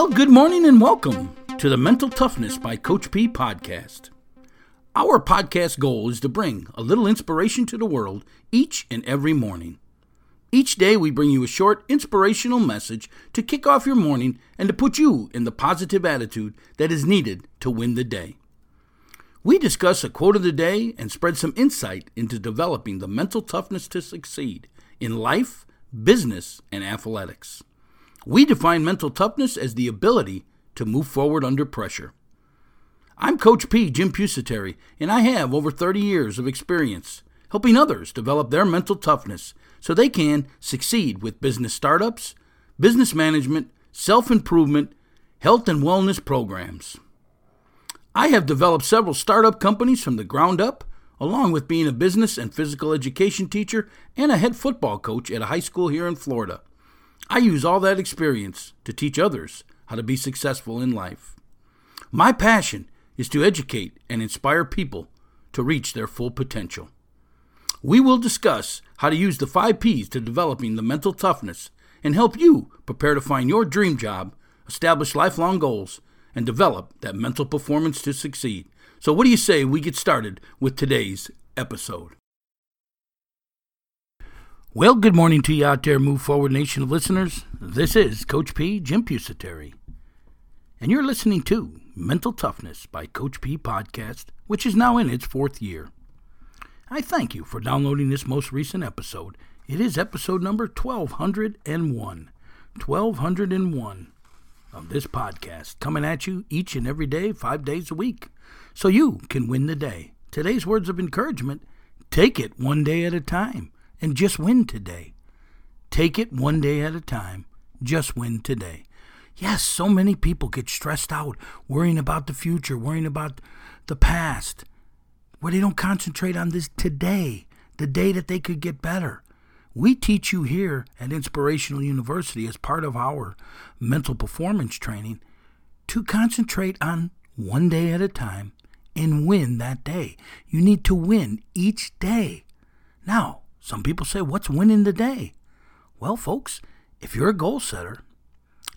Well, good morning and welcome to the Mental Toughness by Coach P podcast. Our podcast goal is to bring a little inspiration to the world each and every morning. Each day, we bring you a short inspirational message to kick off your morning and to put you in the positive attitude that is needed to win the day. We discuss a quote of the day and spread some insight into developing the mental toughness to succeed in life, business, and athletics. We define mental toughness as the ability to move forward under pressure. I'm Coach P, Jim Pusateri, and I have over 30 years of experience helping others develop their mental toughness so they can succeed with business startups, business management, self improvement, health and wellness programs. I have developed several startup companies from the ground up, along with being a business and physical education teacher and a head football coach at a high school here in Florida. I use all that experience to teach others how to be successful in life. My passion is to educate and inspire people to reach their full potential. We will discuss how to use the five P's to developing the mental toughness and help you prepare to find your dream job, establish lifelong goals, and develop that mental performance to succeed. So, what do you say we get started with today's episode? Well, good morning to you out there, Move Forward Nation listeners. This is Coach P, Jim Pusateri, and you're listening to Mental Toughness by Coach P podcast, which is now in its fourth year. I thank you for downloading this most recent episode. It is episode number 1201. 1201 of this podcast, coming at you each and every day, five days a week, so you can win the day. Today's words of encouragement take it one day at a time and just win today. Take it one day at a time. Just win today. Yes, so many people get stressed out worrying about the future, worrying about the past, where they don't concentrate on this today, the day that they could get better. We teach you here at Inspirational University as part of our mental performance training to concentrate on one day at a time and win that day. You need to win each day. Now, some people say, What's winning the day? Well, folks, if you're a goal setter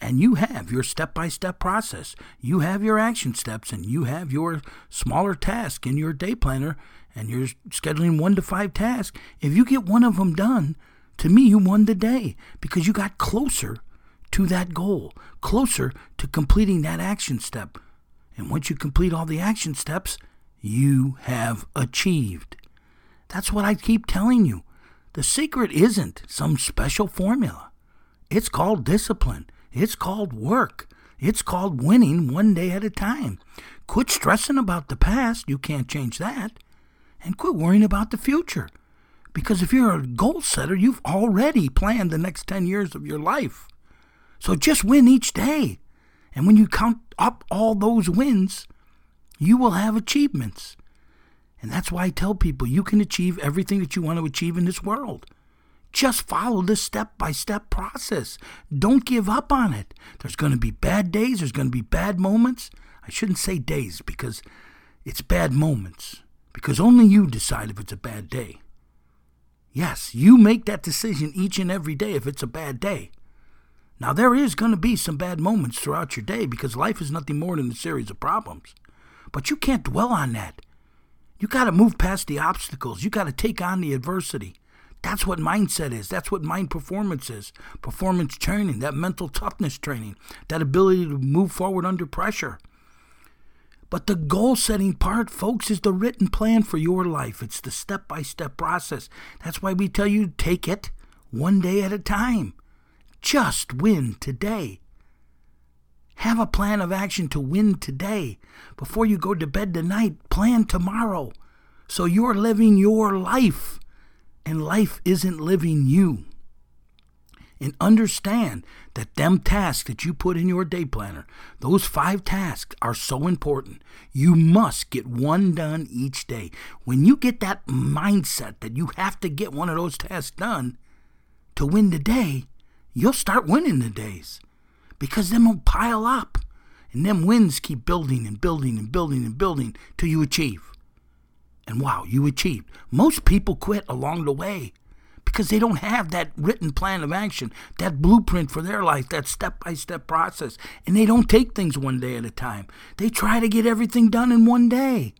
and you have your step by step process, you have your action steps, and you have your smaller task in your day planner, and you're scheduling one to five tasks, if you get one of them done, to me, you won the day because you got closer to that goal, closer to completing that action step. And once you complete all the action steps, you have achieved. That's what I keep telling you. The secret isn't some special formula. It's called discipline. It's called work. It's called winning one day at a time. Quit stressing about the past. You can't change that. And quit worrying about the future. Because if you're a goal setter, you've already planned the next 10 years of your life. So just win each day. And when you count up all those wins, you will have achievements. And that's why I tell people you can achieve everything that you want to achieve in this world. Just follow this step by step process. Don't give up on it. There's going to be bad days, there's going to be bad moments. I shouldn't say days because it's bad moments, because only you decide if it's a bad day. Yes, you make that decision each and every day if it's a bad day. Now, there is going to be some bad moments throughout your day because life is nothing more than a series of problems. But you can't dwell on that. You got to move past the obstacles. You got to take on the adversity. That's what mindset is. That's what mind performance is. Performance training, that mental toughness training, that ability to move forward under pressure. But the goal setting part, folks, is the written plan for your life. It's the step by step process. That's why we tell you take it one day at a time. Just win today. Have a plan of action to win today. Before you go to bed tonight, plan tomorrow. So you're living your life, and life isn't living you. And understand that them tasks that you put in your day planner, those five tasks are so important. You must get one done each day. When you get that mindset that you have to get one of those tasks done to win the day, you'll start winning the days because them will pile up. And them wins keep building and building and building and building till you achieve. And wow, you achieved. Most people quit along the way because they don't have that written plan of action, that blueprint for their life, that step by step process. And they don't take things one day at a time. They try to get everything done in one day.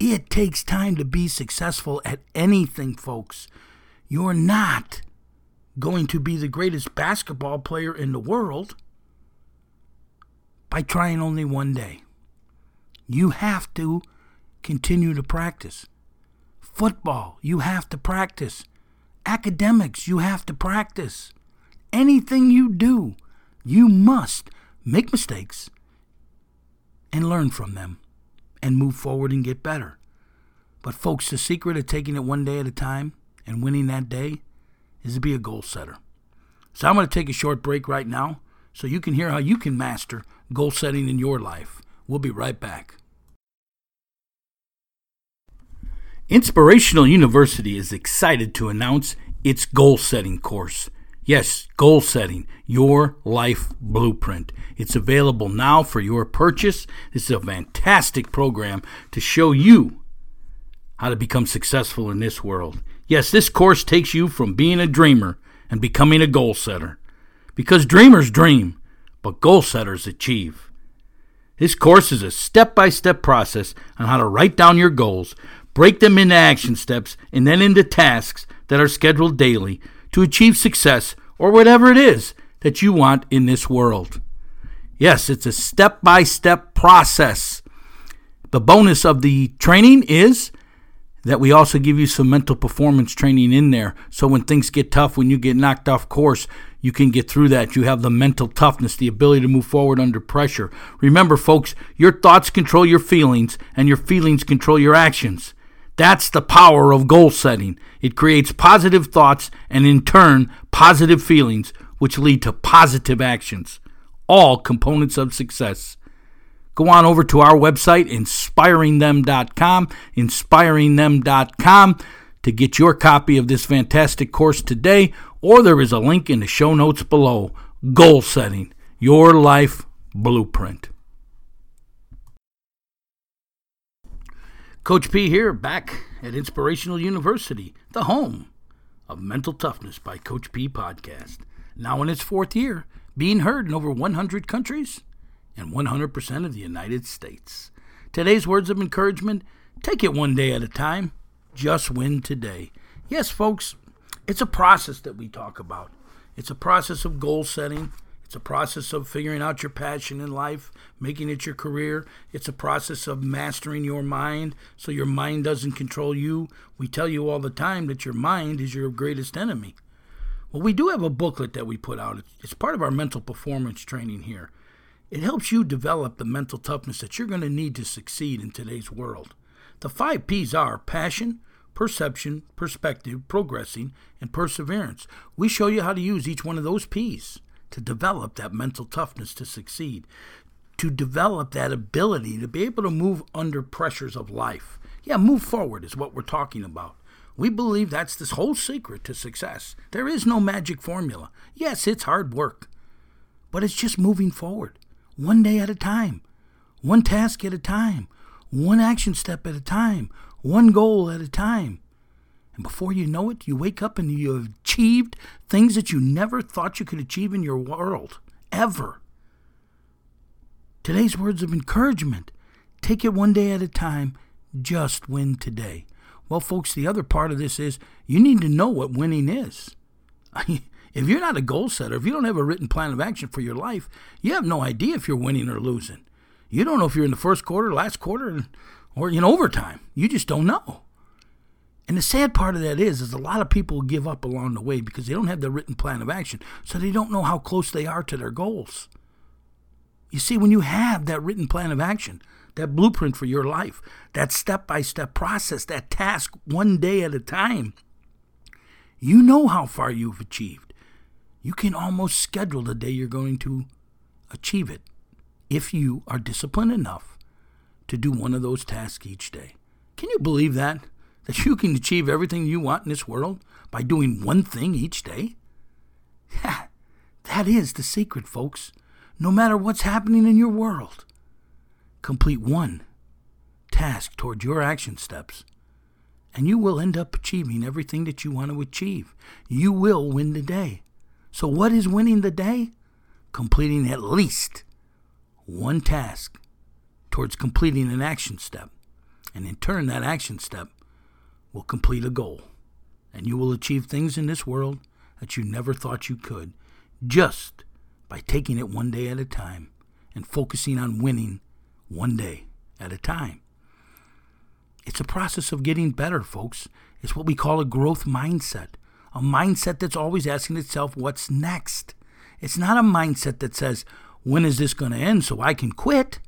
It takes time to be successful at anything, folks. You're not going to be the greatest basketball player in the world by trying only one day. You have to continue to practice. Football, you have to practice. Academics, you have to practice. Anything you do, you must make mistakes and learn from them and move forward and get better. But, folks, the secret of taking it one day at a time and winning that day is to be a goal setter. So, I'm going to take a short break right now so you can hear how you can master goal setting in your life. We'll be right back. Inspirational University is excited to announce its goal setting course. Yes, goal setting, your life blueprint. It's available now for your purchase. This is a fantastic program to show you how to become successful in this world. Yes, this course takes you from being a dreamer and becoming a goal setter. Because dreamers dream, but goal setters achieve. This course is a step by step process on how to write down your goals, break them into action steps, and then into tasks that are scheduled daily to achieve success or whatever it is that you want in this world. Yes, it's a step by step process. The bonus of the training is that we also give you some mental performance training in there. So when things get tough, when you get knocked off course, you can get through that. You have the mental toughness, the ability to move forward under pressure. Remember, folks, your thoughts control your feelings, and your feelings control your actions. That's the power of goal setting. It creates positive thoughts and, in turn, positive feelings, which lead to positive actions. All components of success. Go on over to our website, inspiringthem.com, inspiringthem.com, to get your copy of this fantastic course today, or there is a link in the show notes below. Goal setting, your life blueprint. Coach P here, back at Inspirational University, the home of Mental Toughness by Coach P podcast. Now in its fourth year, being heard in over 100 countries and 100% of the United States. Today's words of encouragement take it one day at a time, just win today. Yes, folks, it's a process that we talk about. It's a process of goal setting, it's a process of figuring out your passion in life, making it your career. It's a process of mastering your mind so your mind doesn't control you. We tell you all the time that your mind is your greatest enemy. Well, we do have a booklet that we put out. It's part of our mental performance training here. It helps you develop the mental toughness that you're going to need to succeed in today's world. The five P's are passion, perception, perspective, progressing, and perseverance. We show you how to use each one of those P's to develop that mental toughness to succeed, to develop that ability to be able to move under pressures of life. Yeah, move forward is what we're talking about. We believe that's this whole secret to success. There is no magic formula. Yes, it's hard work, but it's just moving forward, one day at a time, one task at a time, one action step at a time, one goal at a time. And before you know it, you wake up and you have achieved things that you never thought you could achieve in your world, ever. Today's words of encouragement take it one day at a time, just win today. Well, folks, the other part of this is you need to know what winning is. if you're not a goal setter, if you don't have a written plan of action for your life, you have no idea if you're winning or losing. You don't know if you're in the first quarter, last quarter, or in overtime. You just don't know. And the sad part of that is, is a lot of people give up along the way because they don't have the written plan of action, so they don't know how close they are to their goals. You see, when you have that written plan of action, that blueprint for your life, that step by step process, that task one day at a time, you know how far you've achieved. You can almost schedule the day you're going to achieve it if you are disciplined enough to do one of those tasks each day. Can you believe that? that you can achieve everything you want in this world by doing one thing each day? Yeah, that is the secret, folks. No matter what's happening in your world, complete one task toward your action steps, and you will end up achieving everything that you want to achieve. You will win the day. So, what is winning the day? Completing at least one task towards completing an action step. And in turn, that action step will complete a goal. And you will achieve things in this world that you never thought you could just by taking it one day at a time and focusing on winning one day at a time. It's a process of getting better, folks. It's what we call a growth mindset, a mindset that's always asking itself, what's next? It's not a mindset that says, when is this going to end so I can quit?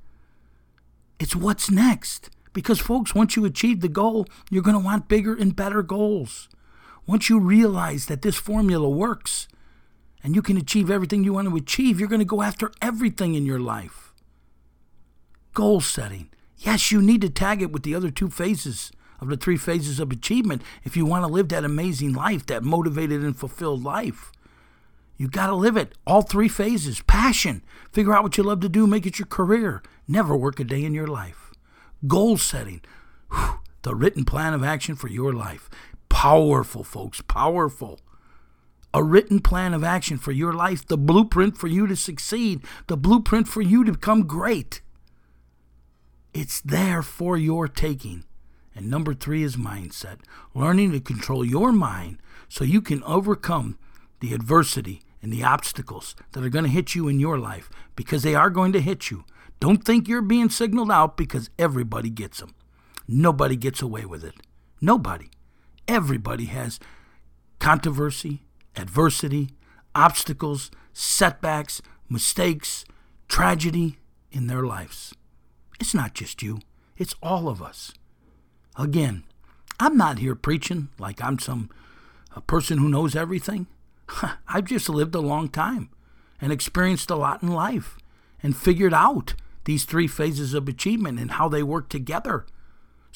It's what's next. Because, folks, once you achieve the goal, you're going to want bigger and better goals. Once you realize that this formula works and you can achieve everything you want to achieve, you're going to go after everything in your life. Goal setting. Yes, you need to tag it with the other two phases of the three phases of achievement if you want to live that amazing life, that motivated and fulfilled life. You got to live it. All three phases. Passion. Figure out what you love to do, make it your career. Never work a day in your life. Goal setting. Whew, the written plan of action for your life. Powerful, folks. Powerful. A written plan of action for your life. The blueprint for you to succeed. The blueprint for you to become great. It's there for your taking. And number three is mindset. Learning to control your mind so you can overcome the adversity and the obstacles that are going to hit you in your life because they are going to hit you. Don't think you're being signaled out because everybody gets them. Nobody gets away with it. Nobody. Everybody has controversy, adversity, obstacles, setbacks, mistakes, tragedy in their lives. It's not just you, it's all of us. Again, I'm not here preaching like I'm some a person who knows everything. I've just lived a long time and experienced a lot in life and figured out these three phases of achievement and how they work together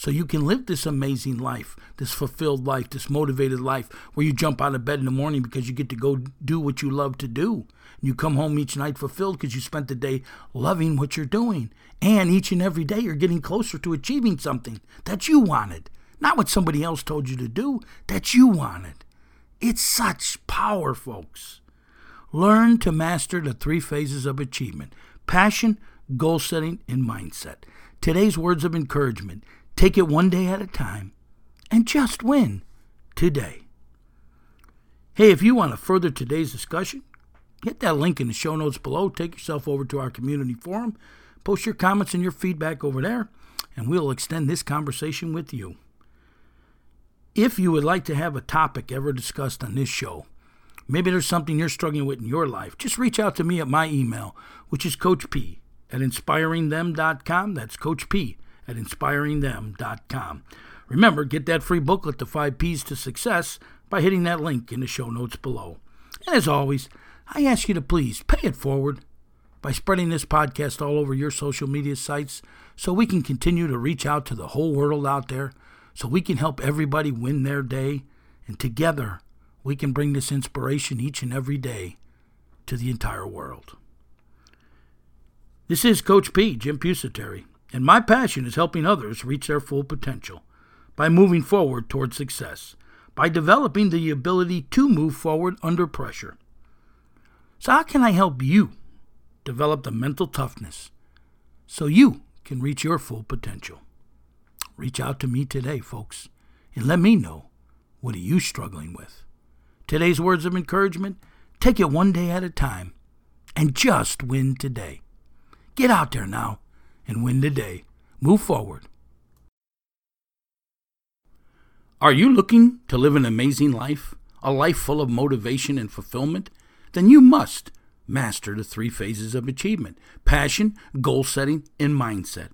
so you can live this amazing life, this fulfilled life, this motivated life where you jump out of bed in the morning because you get to go do what you love to do. You come home each night fulfilled because you spent the day loving what you're doing. And each and every day you're getting closer to achieving something that you wanted, not what somebody else told you to do, that you wanted. It's such power, folks. Learn to master the three phases of achievement passion, goal setting, and mindset. Today's words of encouragement Take it one day at a time and just win today. Hey, if you want to further today's discussion, hit that link in the show notes below. Take yourself over to our community forum, post your comments and your feedback over there, and we'll extend this conversation with you. If you would like to have a topic ever discussed on this show, maybe there's something you're struggling with in your life, just reach out to me at my email, which is Coach P at inspiringthem.com. That's Coach P at inspiringthem.com. Remember, get that free booklet, The Five P's to Success, by hitting that link in the show notes below. And as always, I ask you to please pay it forward by spreading this podcast all over your social media sites so we can continue to reach out to the whole world out there, so we can help everybody win their day, and together we can bring this inspiration each and every day to the entire world. This is Coach P, Jim Pusateri. And my passion is helping others reach their full potential by moving forward toward success, by developing the ability to move forward under pressure. So, how can I help you develop the mental toughness so you can reach your full potential? Reach out to me today, folks, and let me know what are you struggling with. Today's words of encouragement take it one day at a time and just win today. Get out there now and win the day. Move forward. Are you looking to live an amazing life, a life full of motivation and fulfillment? Then you must master the three phases of achievement passion, goal setting, and mindset.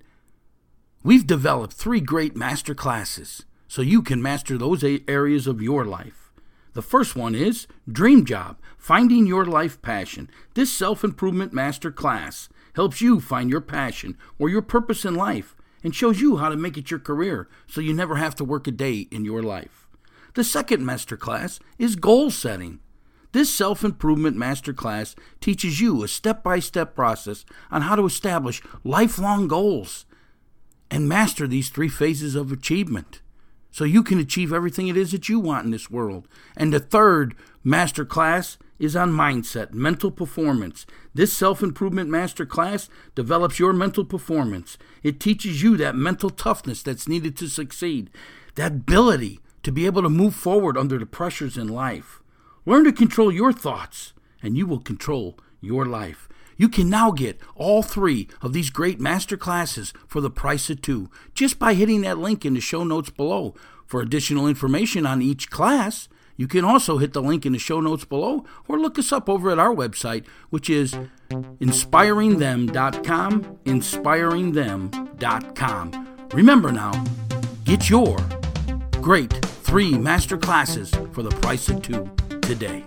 We've developed three great master classes so you can master those areas of your life. The first one is Dream Job Finding Your Life Passion. This self improvement master class helps you find your passion or your purpose in life, and shows you how to make it your career so you never have to work a day in your life. The second masterclass is goal setting. This self improvement masterclass teaches you a step by step process on how to establish lifelong goals and master these three phases of achievement. so you can achieve everything it is that you want in this world. And the third master class is on mindset, mental performance. This self improvement masterclass develops your mental performance. It teaches you that mental toughness that's needed to succeed, that ability to be able to move forward under the pressures in life. Learn to control your thoughts, and you will control your life. You can now get all three of these great master classes for the price of two just by hitting that link in the show notes below. For additional information on each class, you can also hit the link in the show notes below or look us up over at our website, which is inspiringthem.com. Inspiringthem.com. Remember now, get your great three master classes for the price of two today.